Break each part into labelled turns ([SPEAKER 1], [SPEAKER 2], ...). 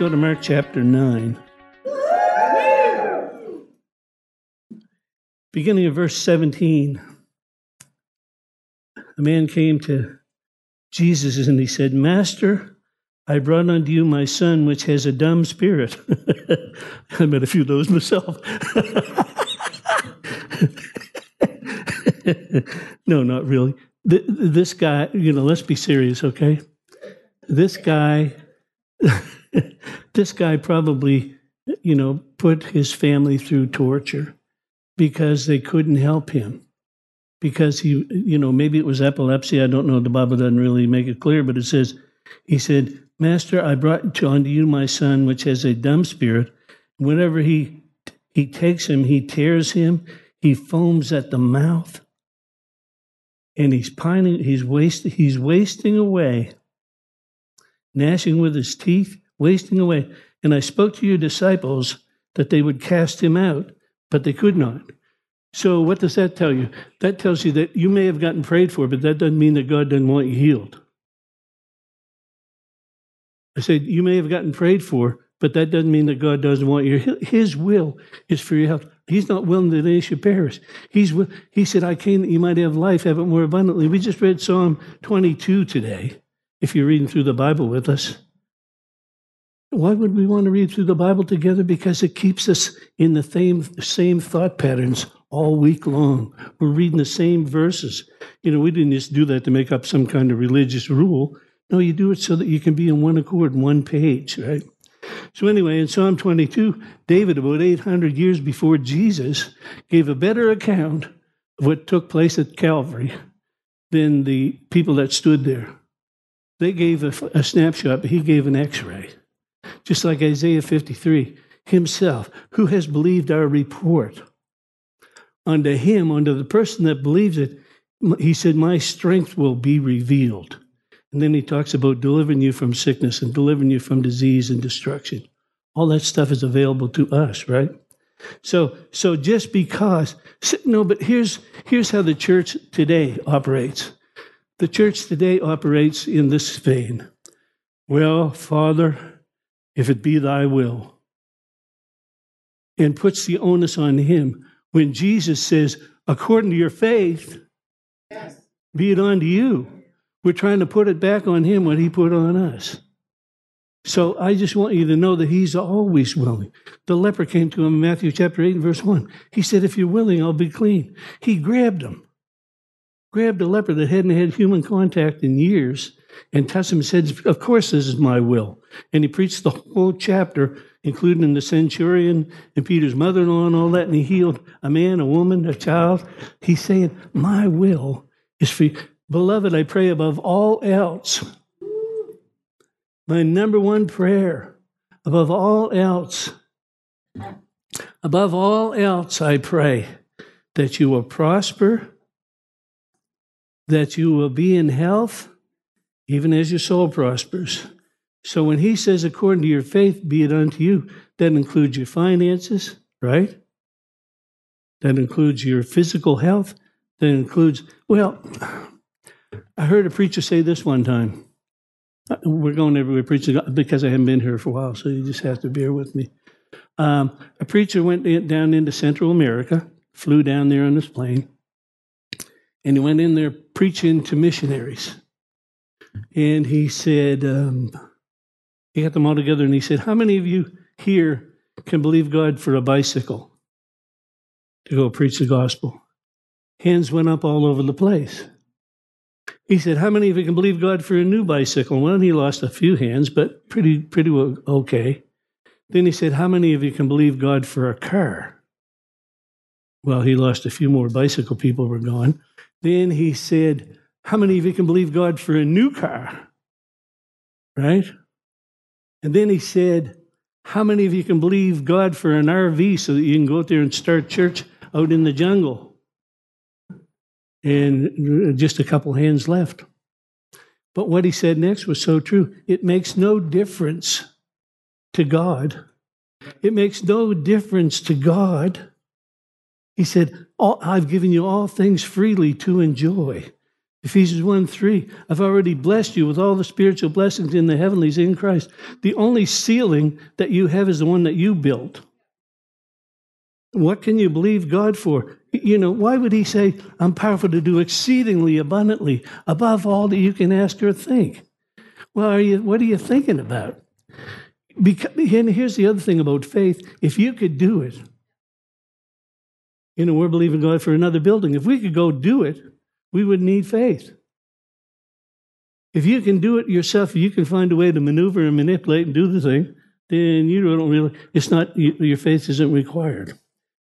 [SPEAKER 1] go to Mark chapter 9. Beginning of verse 17. A man came to Jesus and he said, Master, I brought unto you my son, which has a dumb spirit. I met a few of those myself. no, not really. This guy, you know, let's be serious, okay? This guy, this guy probably, you know, put his family through torture because they couldn't help him. Because he, you know, maybe it was epilepsy. I don't know. The Bible doesn't really make it clear, but it says, he said, Master, I brought unto you my son, which has a dumb spirit. Whenever he he takes him, he tears him, he foams at the mouth, and he's pining, he's wasting, he's wasting away, gnashing with his teeth, wasting away. And I spoke to your disciples that they would cast him out, but they could not. So what does that tell you? That tells you that you may have gotten prayed for, but that doesn't mean that God doesn't want you healed. I said, you may have gotten prayed for, but that doesn't mean that God doesn't want you. His will is for your health. He's not willing that any should perish. He's, he said, I came that you might have life, have it more abundantly. We just read Psalm 22 today, if you're reading through the Bible with us. Why would we want to read through the Bible together? Because it keeps us in the same, same thought patterns all week long. We're reading the same verses. You know, we didn't just do that to make up some kind of religious rule. No, you do it so that you can be in one accord, one page, right? So, anyway, in Psalm 22, David, about 800 years before Jesus, gave a better account of what took place at Calvary than the people that stood there. They gave a, a snapshot, but he gave an x ray. Just like Isaiah 53, himself, who has believed our report. Unto him, unto the person that believes it, he said, My strength will be revealed. And then he talks about delivering you from sickness and delivering you from disease and destruction. All that stuff is available to us, right? So, so just because, no, but here's, here's how the church today operates. The church today operates in this vein. Well, Father, if it be thy will, and puts the onus on him when Jesus says, according to your faith, yes. be it unto you. We're trying to put it back on him what he put on us. So I just want you to know that he's always willing. The leper came to him in Matthew chapter 8 and verse 1. He said, If you're willing, I'll be clean. He grabbed him, grabbed a leper that hadn't had human contact in years, and and said, Of course, this is my will. And he preached the whole chapter, including the centurion and Peter's mother in law and all that, and he healed a man, a woman, a child. He's saying, My will is for you. Beloved, I pray above all else, my number one prayer, above all else, above all else, I pray that you will prosper, that you will be in health, even as your soul prospers. So when he says, according to your faith, be it unto you, that includes your finances, right? That includes your physical health. That includes, well, I heard a preacher say this one time. We're going everywhere preaching because I haven't been here for a while, so you just have to bear with me. Um, a preacher went down into Central America, flew down there on this plane, and he went in there preaching to missionaries. And he said, um, he got them all together and he said, How many of you here can believe God for a bicycle to go preach the gospel? Hands went up all over the place. He said, How many of you can believe God for a new bicycle? Well, he lost a few hands, but pretty, pretty okay. Then he said, How many of you can believe God for a car? Well, he lost a few more bicycle people were gone. Then he said, How many of you can believe God for a new car? Right? And then he said, How many of you can believe God for an RV so that you can go out there and start church out in the jungle? and just a couple hands left. But what he said next was so true. It makes no difference to God. It makes no difference to God. He said, I've given you all things freely to enjoy. Ephesians 1 3, I've already blessed you with all the spiritual blessings in the heavenlies in Christ. The only ceiling that you have is the one that you built. What can you believe God for? You know, why would He say, I'm powerful to do exceedingly abundantly above all that you can ask or think? Well, are you, what are you thinking about? Because, and here's the other thing about faith if you could do it, you know, we're believing God for another building. If we could go do it, we would need faith. If you can do it yourself, you can find a way to maneuver and manipulate and do the thing, then you don't really, it's not, your faith isn't required.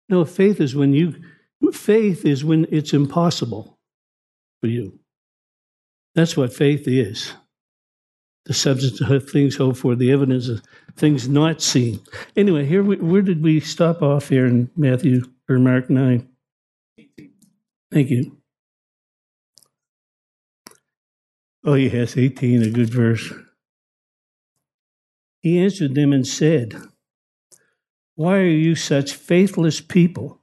[SPEAKER 1] No, faith is when you, faith is when it's impossible for you. That's what faith is. The substance of things hoped for, the evidence of things not seen. Anyway, here, we, where did we stop off here in Matthew or Mark 9? Thank you. Oh, yes, 18, a good verse. He answered them and said, Why are you such faithless people?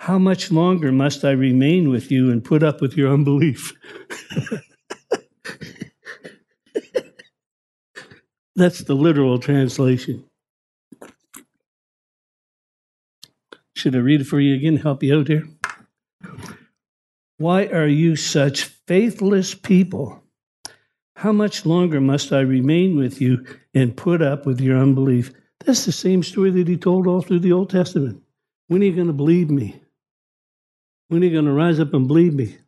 [SPEAKER 1] How much longer must I remain with you and put up with your unbelief? That's the literal translation. Should I read it for you again? Help you out here? Why are you such faithless people? How much longer must I remain with you and put up with your unbelief? That's the same story that he told all through the Old Testament. When are you going to believe me? When are you going to rise up and believe me?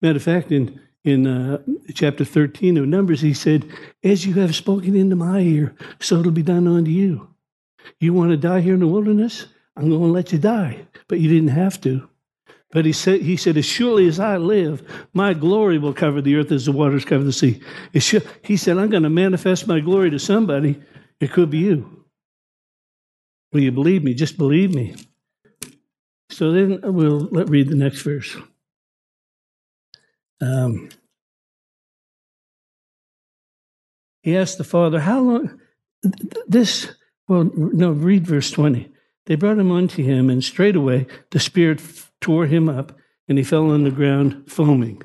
[SPEAKER 1] Matter of fact, in, in uh, chapter 13 of Numbers, he said, As you have spoken into my ear, so it'll be done unto you. You want to die here in the wilderness? I'm going to let you die. But you didn't have to. But he said, he said, as surely as I live, my glory will cover the earth as the waters cover the sea. he said, I'm going to manifest my glory to somebody. It could be you. Will you believe me? Just believe me. So then we'll let read the next verse. Um, he asked the father, How long? This, well, no, read verse 20. They brought him unto him, and straightway the spirit tore him up, and he fell on the ground foaming.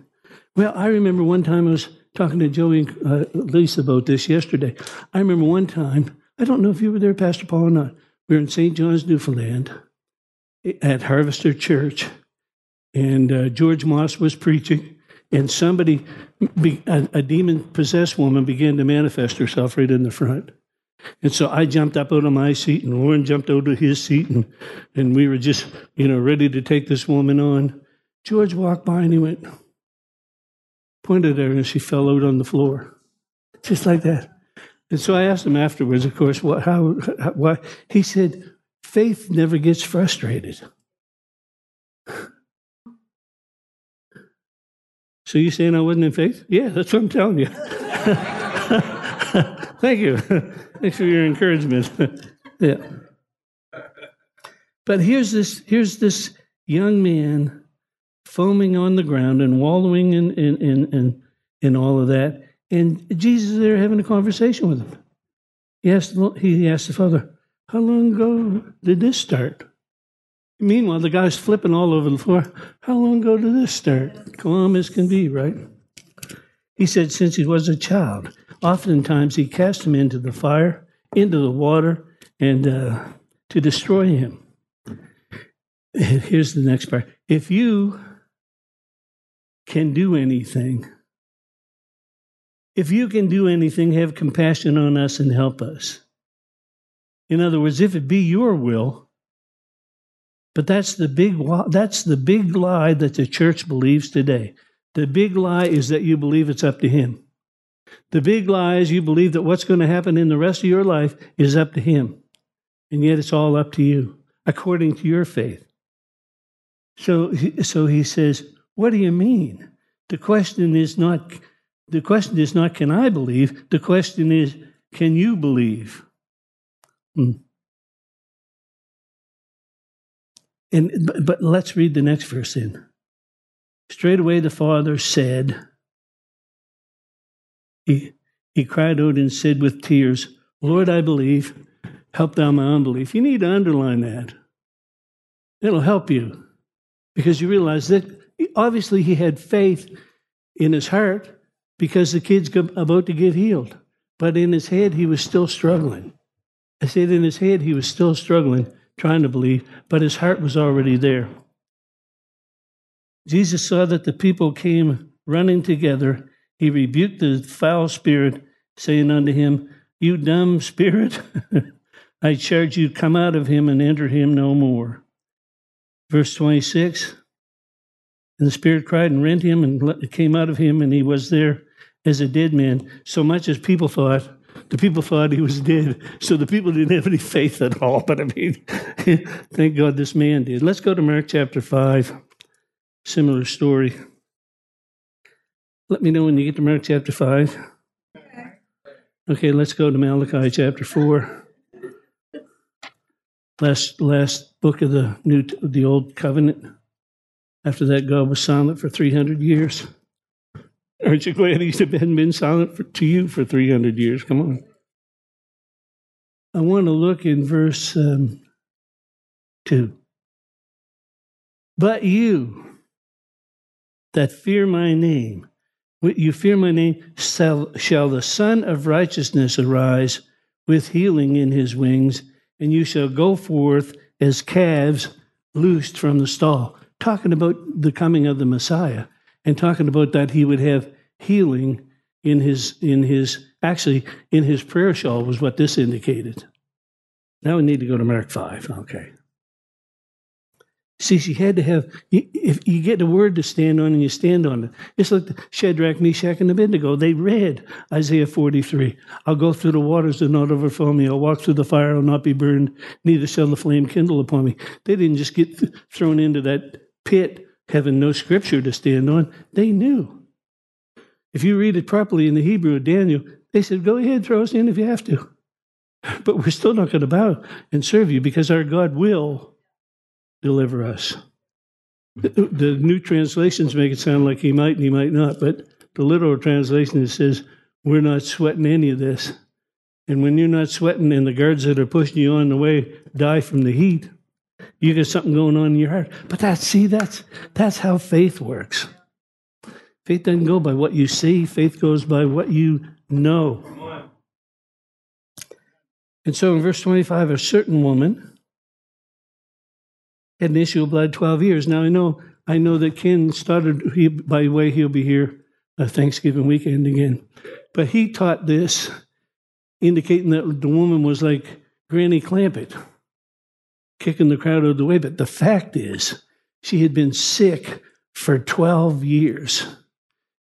[SPEAKER 1] Well, I remember one time I was talking to Joey and uh, Lisa about this yesterday. I remember one time, I don't know if you were there, Pastor Paul, or not. We were in St. John's, Newfoundland, at Harvester Church, and uh, George Moss was preaching, and somebody, a, a demon possessed woman, began to manifest herself right in the front. And so I jumped up out of my seat, and Warren jumped out of his seat, and, and we were just, you know, ready to take this woman on. George walked by and he went, pointed at her, and she fell out on the floor, just like that. And so I asked him afterwards, of course, what, how, how why? He said, faith never gets frustrated. So you saying I wasn't in faith? Yeah, that's what I'm telling you. Thank you. Thanks for your encouragement. yeah. But here's this here's this young man foaming on the ground and wallowing in in in in, in all of that. And Jesus is there having a conversation with him. He asked, he asked the father, How long ago did this start? Meanwhile, the guy's flipping all over the floor. How long ago did this start? Calm as can be, right? He said, Since he was a child. Oftentimes, he cast him into the fire, into the water, and uh, to destroy him. Here's the next part. If you can do anything, if you can do anything, have compassion on us and help us. In other words, if it be your will, but that's the big that's the big lie that the church believes today. The big lie is that you believe it's up to him. The big lie is you believe that what's going to happen in the rest of your life is up to Him. And yet it's all up to you, according to your faith. So, so he says, What do you mean? The question is not the question is not can I believe? The question is, can you believe? Hmm. And but, but let's read the next verse in. Straightway the father said, he, he cried out and said with tears, Lord, I believe, help thou my unbelief. You need to underline that. It'll help you because you realize that obviously he had faith in his heart because the kid's about to get healed. But in his head, he was still struggling. I said in his head, he was still struggling, trying to believe, but his heart was already there. Jesus saw that the people came running together. He rebuked the foul spirit, saying unto him, You dumb spirit, I charge you, come out of him and enter him no more. Verse 26 And the spirit cried and rent him and came out of him, and he was there as a dead man, so much as people thought. The people thought he was dead, so the people didn't have any faith at all. But I mean, thank God this man did. Let's go to Mark chapter 5. Similar story. Let me know when you get to Mark chapter 5. Okay, let's go to Malachi chapter 4. Last, last book of the new the old covenant. After that, God was silent for 300 years. Aren't you glad he hadn't been silent for, to you for 300 years? Come on. I want to look in verse um, 2. But you that fear my name, you fear my name, shall, shall the Sun of Righteousness arise with healing in his wings, and you shall go forth as calves loosed from the stall. Talking about the coming of the Messiah and talking about that he would have healing in his in his actually in his prayer shawl was what this indicated. Now we need to go to Mark five. Okay. See, she had to have, if you get the word to stand on and you stand on it. It's like Shadrach, Meshach, and Abednego. They read Isaiah 43. I'll go through the waters and not overflow me. I'll walk through the fire and not be burned, neither shall the flame kindle upon me. They didn't just get thrown into that pit having no scripture to stand on. They knew. If you read it properly in the Hebrew of Daniel, they said, go ahead, throw us in if you have to. But we're still not going to bow and serve you because our God will deliver us. Hmm. The, new translations make it sound like he might and he might not, but the literal translation says, We're not sweating any of this. And when you're not sweating and the guards that are pushing you on the way die from the heat, you got something going on in your heart. But that's see, that's that's how faith works. Faith doesn't go by what you see, faith goes by what you know. And so in verse 25, a certain woman had an issue of blood 12 years. Now I know I know that Ken started he, by the way he'll be here uh, Thanksgiving weekend again. But he taught this, indicating that the woman was like Granny Clampett, kicking the crowd out of the way. But the fact is, she had been sick for 12 years.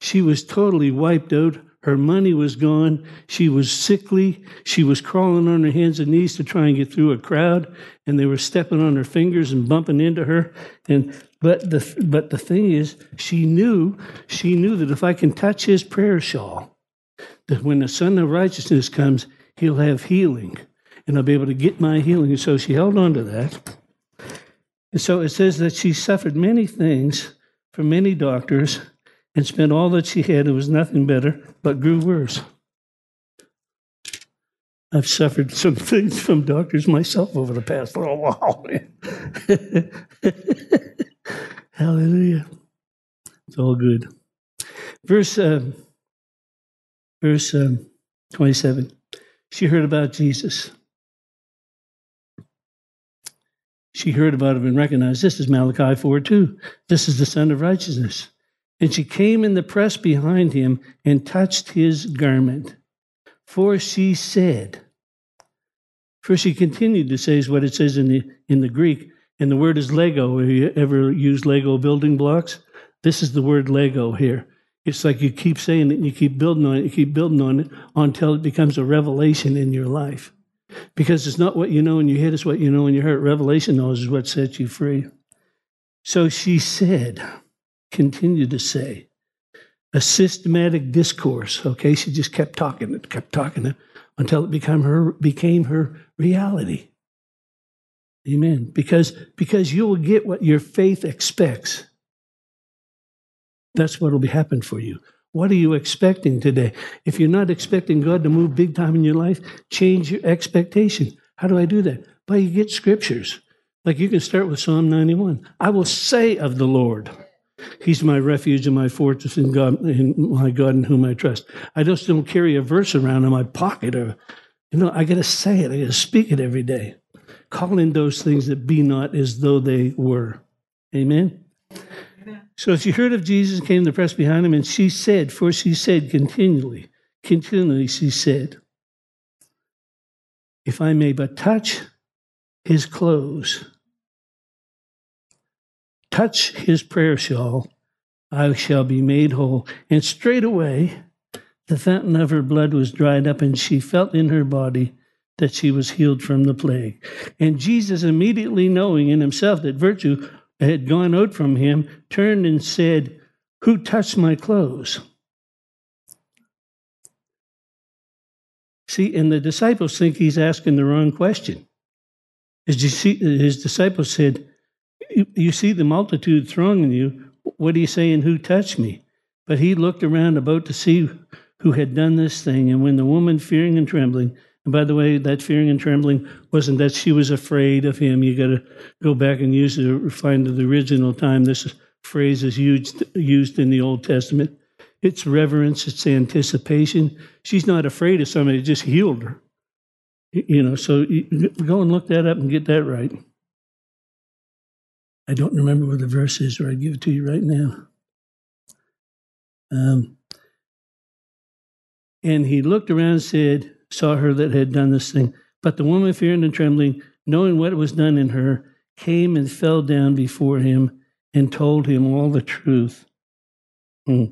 [SPEAKER 1] She was totally wiped out. Her money was gone. She was sickly. She was crawling on her hands and knees to try and get through a crowd, and they were stepping on her fingers and bumping into her. And but the but the thing is, she knew she knew that if I can touch his prayer shawl, that when the Son of Righteousness comes, he'll have healing, and I'll be able to get my healing. And so she held on to that. And so it says that she suffered many things from many doctors and spent all that she had. It was nothing better, but grew worse. I've suffered some things from doctors myself over the past little while. Hallelujah. It's all good. Verse, um, verse um, 27. She heard about Jesus. She heard about him and recognized this is Malachi 4 2. This is the Son of Righteousness. And she came in the press behind him and touched his garment. For she said, for she continued to say is what it says in the in the Greek, and the word is Lego. Have you ever used Lego building blocks? This is the word Lego here. It's like you keep saying it and you keep building on it, you keep building on it until it becomes a revelation in your life. Because it's not what you know in your head, it's what you know in your heart. Revelation knows is what sets you free. So she said, continue to say. A systematic discourse, okay? She just kept talking it, kept talking it until it became her, became her reality. Amen. Because, because you will get what your faith expects. That's what will be happen for you. What are you expecting today? If you're not expecting God to move big time in your life, change your expectation. How do I do that? By you get scriptures. Like you can start with Psalm 91. I will say of the Lord. He's my refuge and my fortress and God, and my God in whom I trust. I just don't carry a verse around in my pocket or, you know, I got to say it. I got to speak it every day. Calling those things that be not as though they were. Amen. So she heard of Jesus, came to press behind him, and she said, for she said continually, continually she said, If I may but touch his clothes, touch his prayer shawl, I shall be made whole. And straightway the fountain of her blood was dried up, and she felt in her body that she was healed from the plague. And Jesus, immediately knowing in himself that virtue had gone out from him, turned and said, Who touched my clothes? See, and the disciples think he's asking the wrong question. His, his disciples said, You see the multitude thronging you. What are you saying? Who touched me? But he looked around about to see who had done this thing. And when the woman, fearing and trembling, and by the way, that fearing and trembling wasn't that she was afraid of him. You got to go back and use the find the original time this phrase is used used in the Old Testament. It's reverence. It's anticipation. She's not afraid of somebody; It just healed her. You know, so go and look that up and get that right. I don't remember where the verse is, or I'd give it to you right now. Um, and he looked around and said, saw her that had done this thing. But the woman, fearing and trembling, knowing what was done in her, came and fell down before him and told him all the truth. Hmm.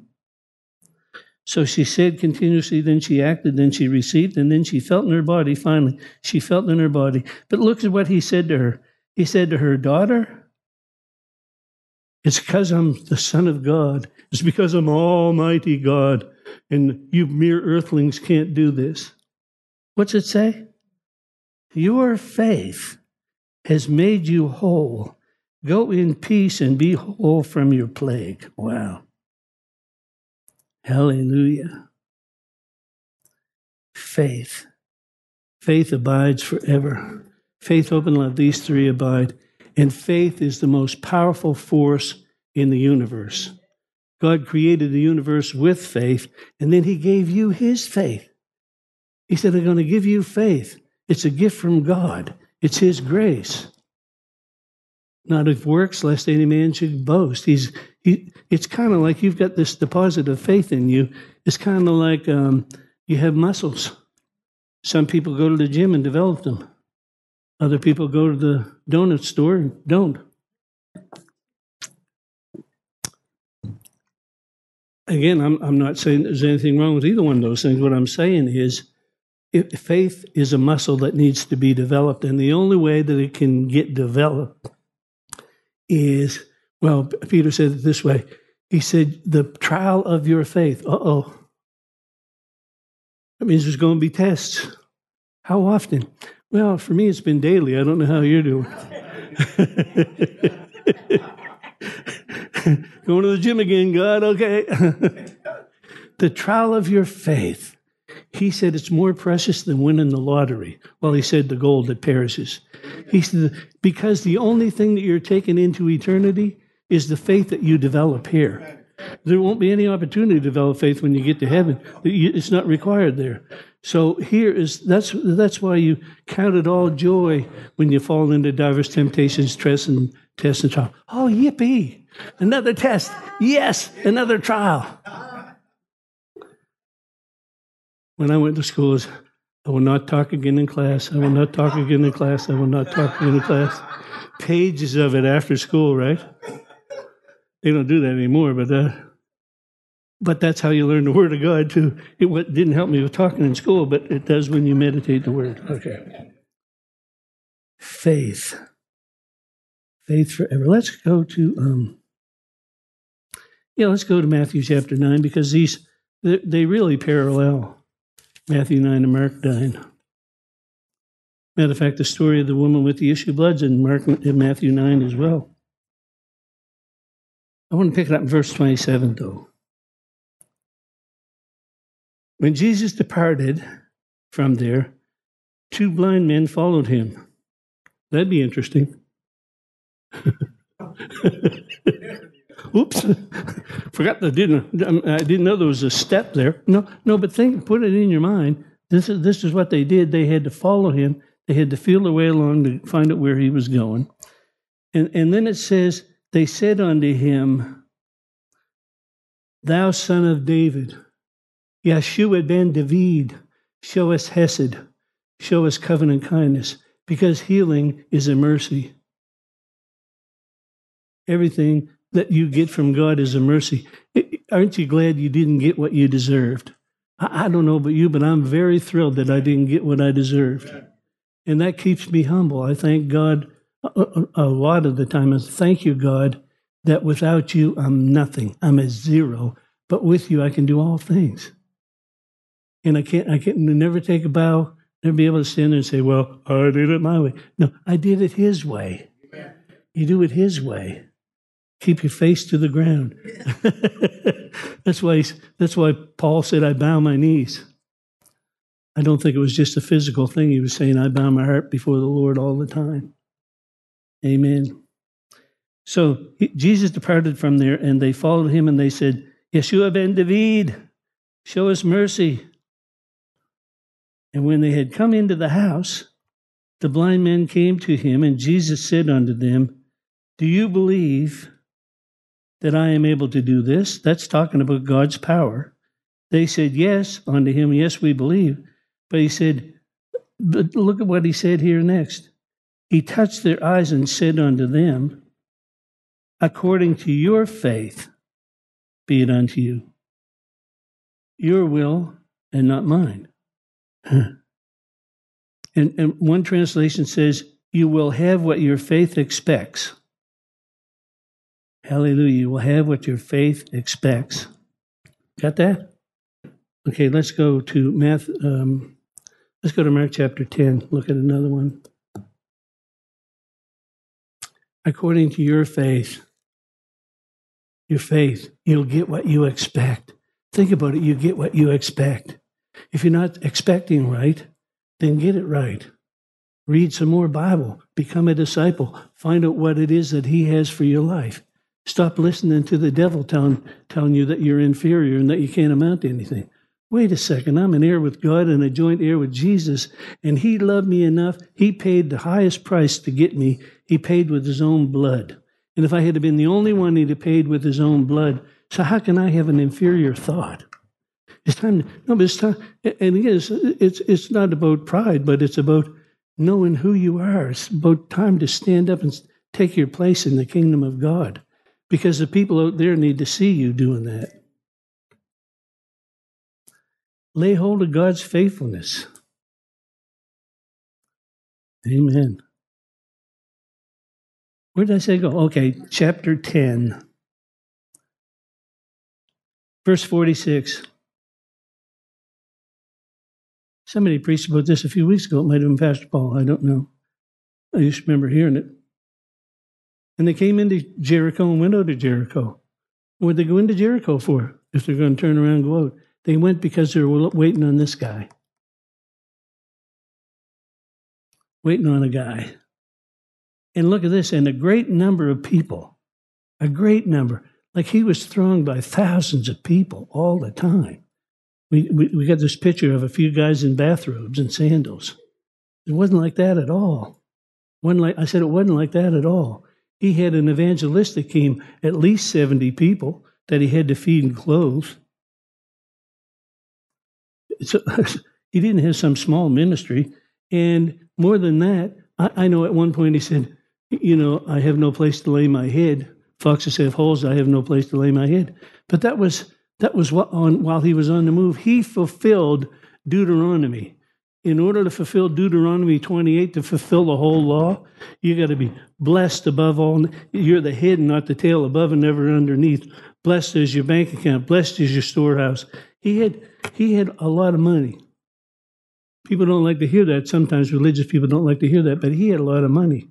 [SPEAKER 1] So she said continuously, then she acted, then she received, and then she felt in her body, finally, she felt in her body. But look at what he said to her. He said to her, Daughter, it's because I'm the Son of God. It's because I'm Almighty God, and you mere earthlings can't do this. What's it say? Your faith has made you whole. Go in peace and be whole from your plague. Wow. Hallelujah. Faith. Faith abides forever. Faith, hope, and love, these three abide. And faith is the most powerful force in the universe. God created the universe with faith, and then He gave you His faith. He said, I'm going to give you faith. It's a gift from God, it's His grace. Not of works, lest any man should boast. He's, he, it's kind of like you've got this deposit of faith in you. It's kind of like um, you have muscles. Some people go to the gym and develop them. Other people go to the donut store and don't. Again, I'm, I'm not saying there's anything wrong with either one of those things. What I'm saying is it, faith is a muscle that needs to be developed, and the only way that it can get developed is well, Peter said it this way. He said, the trial of your faith. Uh oh. That means there's going to be tests. How often? Well, for me, it's been daily. I don't know how you're doing. going to the gym again, God, okay. the trial of your faith he said it's more precious than winning the lottery. Well, he said the gold that perishes. He said, because the only thing that you're taking into eternity is the faith that you develop here. There won't be any opportunity to develop faith when you get to heaven. It's not required there. So here is that's that's why you count it all joy when you fall into diverse temptations, stress, and tests and trial. Oh, yippee! Another test. Yes, another trial when I went to school I will not talk again in class. I will not talk again in class. I will not talk again in class. Pages of it after school, right? They don't do that anymore, but uh, but that's how you learn the Word of God too. It didn't help me with talking in school, but it does when you meditate the Word. Okay. Faith, faith forever. Let's go to um, yeah, let's go to Matthew chapter nine because these they really parallel. Matthew 9 and Mark 9. Matter of fact, the story of the woman with the issue of blood's in Mark in Matthew 9 as well. I want to pick it up in verse 27, though. When Jesus departed from there, two blind men followed him. That'd be interesting. oops, forgot I didn't I didn't know there was a step there. No, no, but think, put it in your mind. This is this is what they did. They had to follow him. They had to feel their way along to find out where he was going. And and then it says they said unto him, Thou son of David, Yeshua ben David, show us Hesed, show us covenant kindness, because healing is a mercy. Everything that you get from God is a mercy. Aren't you glad you didn't get what you deserved? I, don't know about you, but I'm very thrilled that I didn't get what I deserved. And that keeps me humble. I thank God a, lot of the time. I thank you, God, that without you, I'm nothing. I'm a zero. But with you, I can do all things. And I can't, I can never take a bow, never be able to stand there and say, well, I did it my way. No, I did it His way. You do it His way. Keep your face to the ground. that's why that's why Paul said, "I bow my knees." I don't think it was just a physical thing. He was saying, "I bow my heart before the Lord all the time." Amen. So Jesus departed from there, and they followed him, and they said, "Yeshua ben David, show us mercy." And when they had come into the house, the blind men came to him, and Jesus said unto them, Do you believe that I am able to do this? That's talking about God's power. They said, Yes, unto him, Yes, we believe. But he said, But look at what he said here next. He touched their eyes and said unto them, According to your faith, be it unto you. Your will and not mine. And, and one translation says, You will have what your faith expects. Hallelujah. You will have what your faith expects. Got that? Okay, let's go to Math. Um, let's go to Mark chapter 10. Look at another one. According to your faith, your faith, you'll get what you expect. Think about it. You get what you expect. If you're not expecting right, then get it right. Read some more Bible. Become a disciple. Find out what it is that He has for your life. Stop listening to the devil telling, telling you that you're inferior and that you can't amount to anything. Wait a second, I'm an heir with God and a joint heir with Jesus, and He loved me enough. He paid the highest price to get me. He paid with His own blood. And if I had been the only one He'd have paid with His own blood, so how can I have an inferior thought? It's time. To, no, but it's time. And again, it's, it's it's not about pride, but it's about knowing who you are. It's about time to stand up and take your place in the kingdom of God because the people out there need to see you doing that. Lay hold of God's faithfulness. Amen. Where did I say go? Okay, chapter 10, verse 46. Somebody preached about this a few weeks ago. It might have been Pastor Paul. I don't know. I just remember hearing it. And they came into Jericho and went out of Jericho. What would they go into Jericho for if they're going to turn around and go out? They went because they were waiting on this guy. Waiting on a guy. And look at this, and a great number of people, a great number, like he was thronged by thousands of people all the time. We, we, got this picture of a few guys in bathrobes and sandals. It wasn't like that at all. Wasn't like, I said it wasn't like that at all. He had an evangelistic team, at least 70 people that he had to feed and clothe. So, he didn't have some small ministry. And more than that, I, I, know at one point he said, You know, I have no place to lay my head. Foxes have holes, I have no place to lay my head. But that was that was what on while he was on the move. He fulfilled Deuteronomy in order to fulfill Deuteronomy 28, to fulfill the whole law, you got to be blessed above all. You're the head, and not the tail, above and never underneath. Blessed is your bank account. Blessed is your storehouse. He had he had a lot of money. People don't like to hear that. Sometimes religious people don't like to hear that, but he had a lot of money.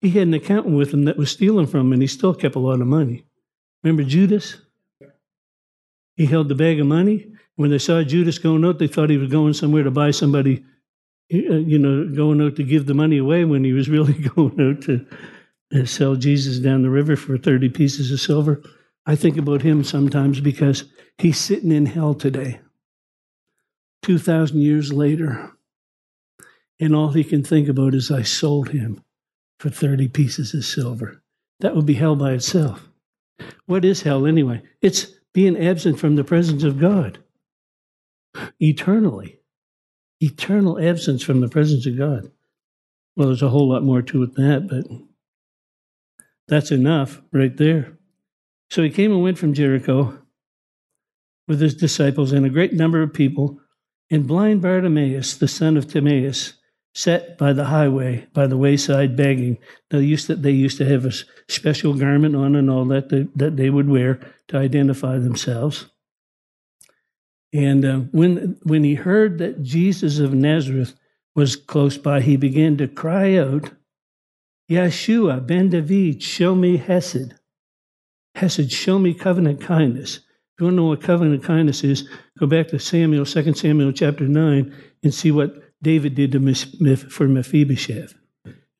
[SPEAKER 1] He had an accountant with him that was stealing from him, and he still kept a lot of money. Remember Judas? He held the bag of money when they saw Judas going out, they thought he was going somewhere to buy somebody, uh, you know, going out to give the money away when he was really going out to sell Jesus down the river for 30 pieces of silver. I think about him sometimes because he's sitting in hell today, 2,000 years later. And all he can think about is, I sold him for 30 pieces of silver. That would be hell by itself. What is hell anyway? It's being absent from the presence of God eternally. Eternal absence from the presence of God. Well, there's a whole lot more to it than that, but that's enough right there. So he came and went from Jericho with his disciples and a great number of people, and blind Bartimaeus, the son of Timaeus, sat by the highway, by the wayside, begging. They used to, they used to have a special garment on and all that they, that they would wear to identify themselves. And uh, when, when he heard that Jesus of Nazareth was close by, he began to cry out, Yeshua ben David, show me Hesed. Hesed, show me covenant kindness. If you want to know what covenant kindness is, go back to Samuel, 2 Samuel chapter 9, and see what David did to for Mephibosheth.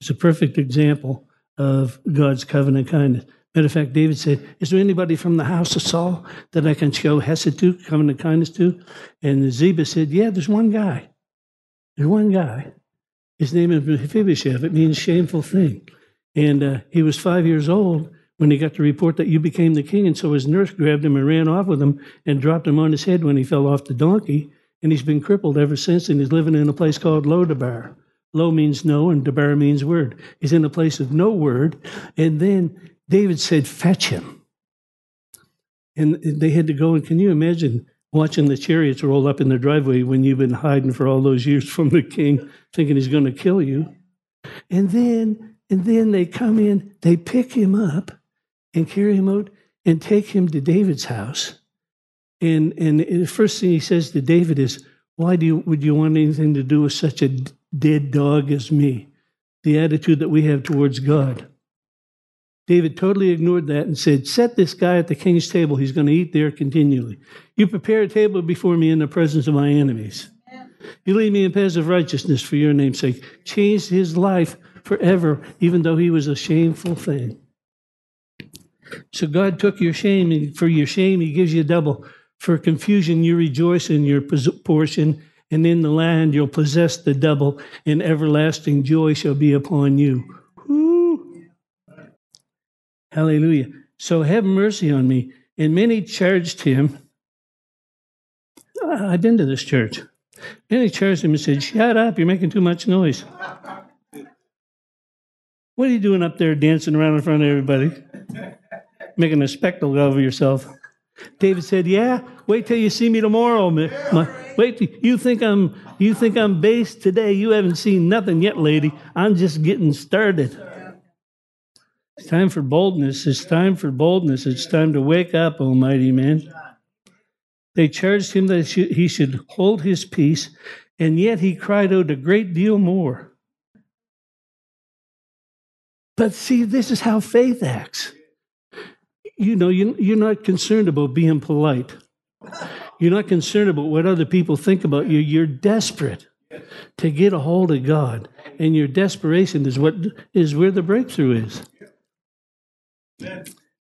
[SPEAKER 1] It's a perfect example of God's covenant kindness. Matter of fact, David said, Is there anybody from the house of Saul that I can show Hesed to, covenant kindness to? And Ziba said, Yeah, there's one guy. There's one guy. His name is Mephibosheth. It means shameful thing. And uh, he was five years old when he got the report that you became the king. And so his nurse grabbed him and ran off with him and dropped him on his head when he fell off the donkey. And he's been crippled ever since. And he's living in a place called Lodabar. Lo means no, and Debar means word. He's in a place of no word. And then David said, Fetch him. And they had to go. And can you imagine watching the chariots roll up in the driveway when you've been hiding for all those years from the king, thinking he's going to kill you. And then, and then they come in, they pick him up and carry him out and take him to David's house. And and the first thing he says to David is, "Why do you, would you want anything to do with such a dead dog as me?" The attitude that we have towards God. David totally ignored that and said, Set this guy at the king's table. He's going to eat there continually. You prepare a table before me in the presence of my enemies. You lead me in paths of righteousness for your name's sake. Changed his life forever, even though he was a shameful thing. So God took your shame, and for your shame, he gives you double. For confusion, you rejoice in your portion, and in the land you'll possess the double, and everlasting joy shall be upon you. Hallelujah. So have mercy on me. And many charged him. I've been to this church. Many charged him and said, Shut up, you're making too much noise. What are you doing up there dancing around in front of everybody? Making a spectacle of yourself. David said, "Yeah, wait till you see me tomorrow. My, wait, you think I'm you think I'm based today? You haven't seen nothing yet, lady. I'm just getting started." It's time for boldness. It's time for boldness. It's time to wake up, Almighty man. They charged him that he should hold his peace, and yet he cried out a great deal more. But see, this is how faith acts. You know, you, you're not concerned about being polite. You're not concerned about what other people think about you. You're desperate to get a hold of God. And your desperation is what is where the breakthrough is.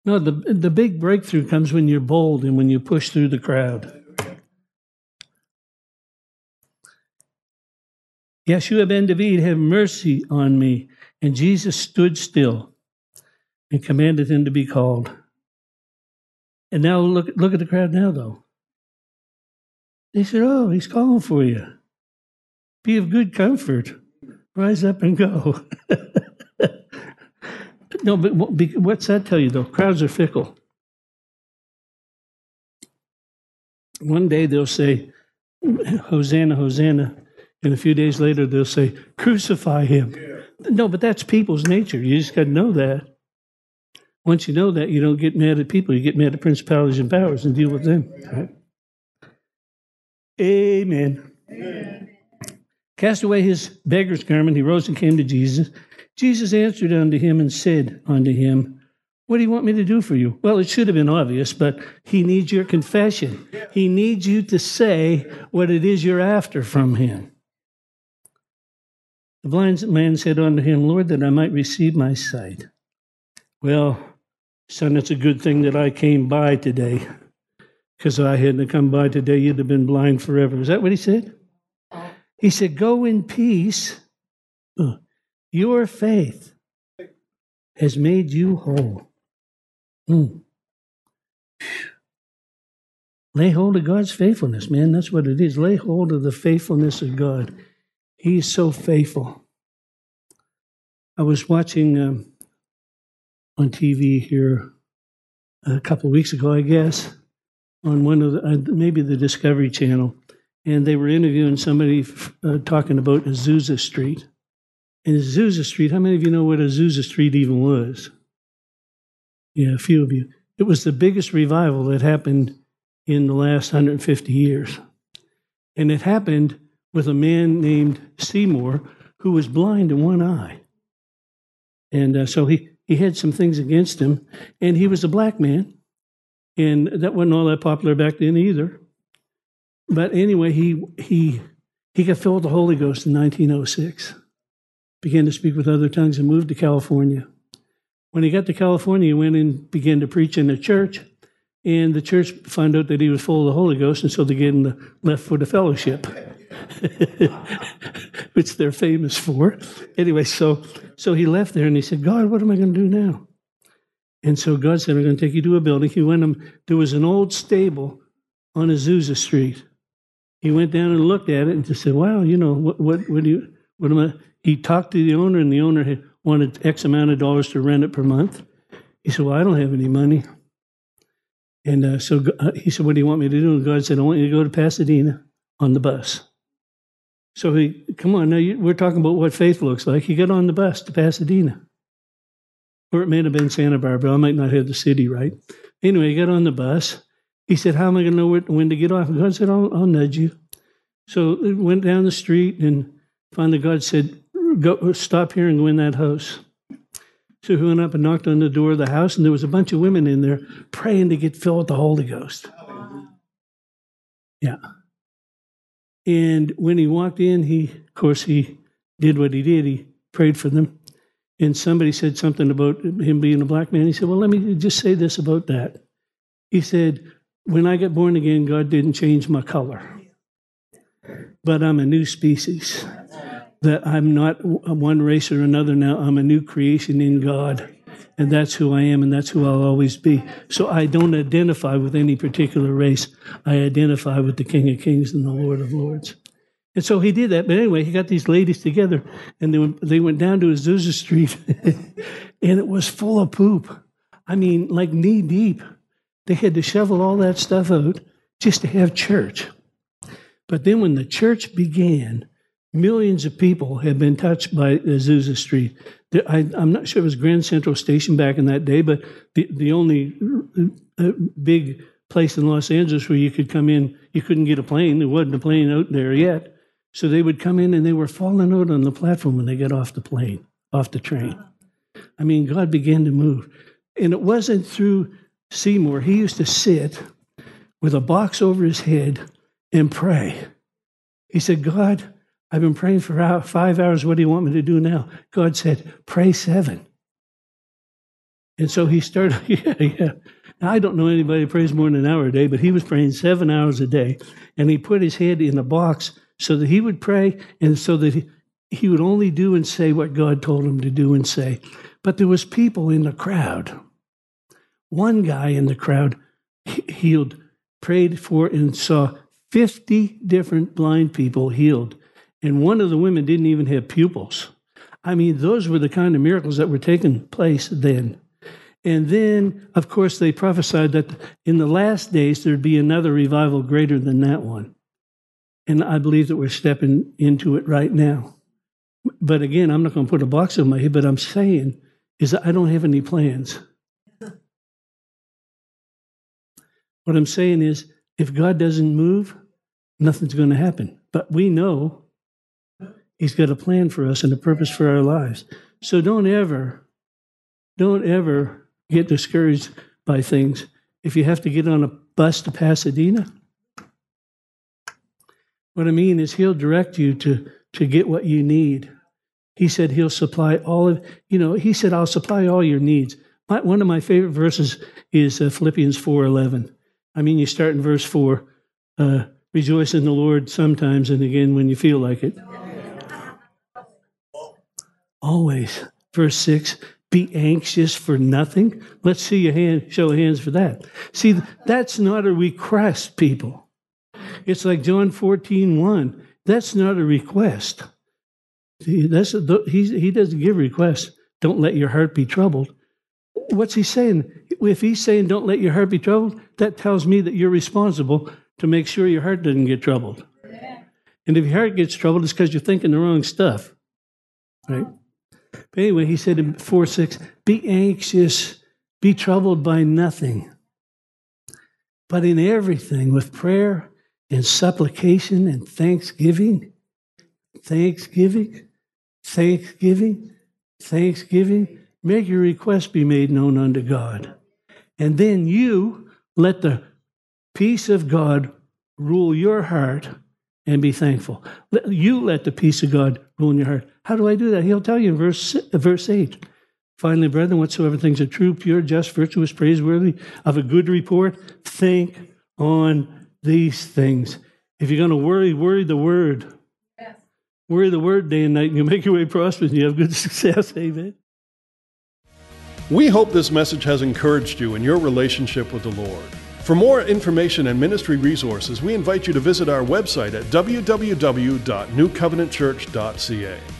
[SPEAKER 1] No, the, the big breakthrough comes when you're bold and when you push through the crowd. Yeshua ben David, have mercy on me. And Jesus stood still and commanded him to be called. And now look, look at the crowd now, though. They said, Oh, he's calling for you. Be of good comfort. Rise up and go. No, but what's that tell you, though? Crowds are fickle. One day they'll say, Hosanna, Hosanna. And a few days later they'll say, Crucify him. Yeah. No, but that's people's nature. You just got to know that. Once you know that, you don't get mad at people. You get mad at principalities and powers and deal with them. Right? Amen. Amen. Cast away his beggar's garment, he rose and came to Jesus. Jesus answered unto him and said unto him, What do you want me to do for you? Well, it should have been obvious, but he needs your confession. He needs you to say what it is you're after from him. The blind man said unto him, Lord, that I might receive my sight. Well, Son, it's a good thing that I came by today. Because if I hadn't come by today, you'd have been blind forever. Is that what he said? He said, Go in peace. Your faith has made you whole. Mm. Lay hold of God's faithfulness, man. That's what it is. Lay hold of the faithfulness of God. He's so faithful. I was watching um, on TV here a couple weeks ago, I guess, on one of the, uh, maybe the Discovery Channel, and they were interviewing somebody uh, talking about Azusa Street. And Azusa Street, how many of you know what Azusa Street even was? Yeah, a few of you. It was the biggest revival that happened in the last 150 years. And it happened with a man named Seymour who was blind in one eye. And uh, so he, he had some things against him. And he was a black man. And that wasn't all that popular back then either. But anyway, he, he, he got filled with the Holy Ghost in 1906, began to speak with other tongues, and moved to California. When he got to California, he went and began to preach in a church. And the church found out that he was full of the Holy Ghost, and so they gave him the left for the fellowship, which they're famous for. Anyway, so so he left there and he said, God, what am I going to do now? And so God said, I'm going to take you to a building. He went, um, there was an old stable on Azusa Street. He went down and looked at it and just said, Wow, you know, what, what, what do you, what am I? He talked to the owner, and the owner had wanted X amount of dollars to rent it per month. He said, Well, I don't have any money. And uh, so uh, he said, What do you want me to do? And God said, I want you to go to Pasadena on the bus. So he, come on, now you, we're talking about what faith looks like. He got on the bus to Pasadena. Or it may have been Santa Barbara. I might not have the city right. Anyway, he got on the bus. He said, How am I going to know when to get off? And God said, I'll, I'll nudge you. So it went down the street, and finally God said, Go, Stop here and go in that house. So he went up and knocked on the door of the house, and there was a bunch of women in there praying to get filled with the Holy Ghost. Yeah. And when he walked in, he, of course, he did what he did. He prayed for them. And somebody said something about him being a black man. He said, Well, let me just say this about that. He said, When I got born again, God didn't change my color, but I'm a new species that I'm not one race or another now. I'm a new creation in God. And that's who I am, and that's who I'll always be. So I don't identify with any particular race. I identify with the King of Kings and the Lord of Lords. And so he did that. But anyway, he got these ladies together, and they went, they went down to Azusa Street, and it was full of poop. I mean, like knee deep. They had to shovel all that stuff out just to have church. But then when the church began, Millions of people have been touched by Azusa Street. I, am not sure it was Grand Central Station back in that day, but the, the only uh, big place in Los Angeles where you could come in, you couldn't get a plane. There wasn't a plane out there yet. So they would come in and they were falling out on the platform when they got off the plane, off the train. I mean, God began to move. And it wasn't through Seymour. He used to sit with a box over his head and pray. He said, God, I've been praying for five hours. What do you want me to do now? God said, Pray seven. And so he started, yeah, yeah. Now, I don't know anybody prays more than an hour a day, but he was praying seven hours a day. And he put his head in a box so that he would pray and so that he, he would only do and say what God told him to do and say. But there was people in the crowd. One guy in the crowd healed, prayed for, and saw 50 different blind people healed and one of the women didn't even have pupils. I mean, those were the kind of miracles that were taking place then. And then, of course, they prophesied that in the last days there'd be another revival greater than that one. And I believe that we're stepping into it right now. But again, I'm not going to put a box on my head, but I'm saying is that I don't have any plans. What I'm saying is, if God doesn't move, nothing's going to happen. But we know He's got a plan for us and a purpose for our lives. So don't ever, don't ever get discouraged by things. If you have to get on a bus to Pasadena, what I mean is he'll direct you to, to get what you need. He said he'll supply all of, you know, he said, I'll supply all your needs, My, one of my favorite verses is uh, Philippians 4.11. I mean, you start in verse 4, uh, rejoice in the Lord sometimes and again when you feel like it. Always. Verse 6, be anxious for nothing. Let's see your hand, show hands for that. See, that's not a request, people. It's like John 14, 1. That's not a request. See, that's a, he doesn't give requests. Don't let your heart be troubled. What's he saying? If he's saying don't let your heart be troubled, that tells me that you're responsible to make sure your heart doesn't get troubled. And if your heart gets troubled, it's because you're thinking the wrong stuff. Right? But anyway, he said in 4 6, be anxious, be troubled by nothing, but in everything with prayer and supplication and thanksgiving. Thanksgiving, thanksgiving, thanksgiving. Make your request be made known unto God. And then you let the peace of God rule your heart and be thankful. You let the peace of God rule in your heart. How do I do that? He'll tell you in verse, verse 8. Finally, brethren, whatsoever things are true, pure, just, virtuous, praiseworthy, of a good report, think on these things. If you're going to worry, worry the word. Yes. Worry the word day and night, and you make your way prosperous and you have good success. Amen.
[SPEAKER 2] We hope this message has encouraged you in your relationship with the Lord. For more information and ministry resources, we invite you to visit our website at www.newcovenantchurch.ca.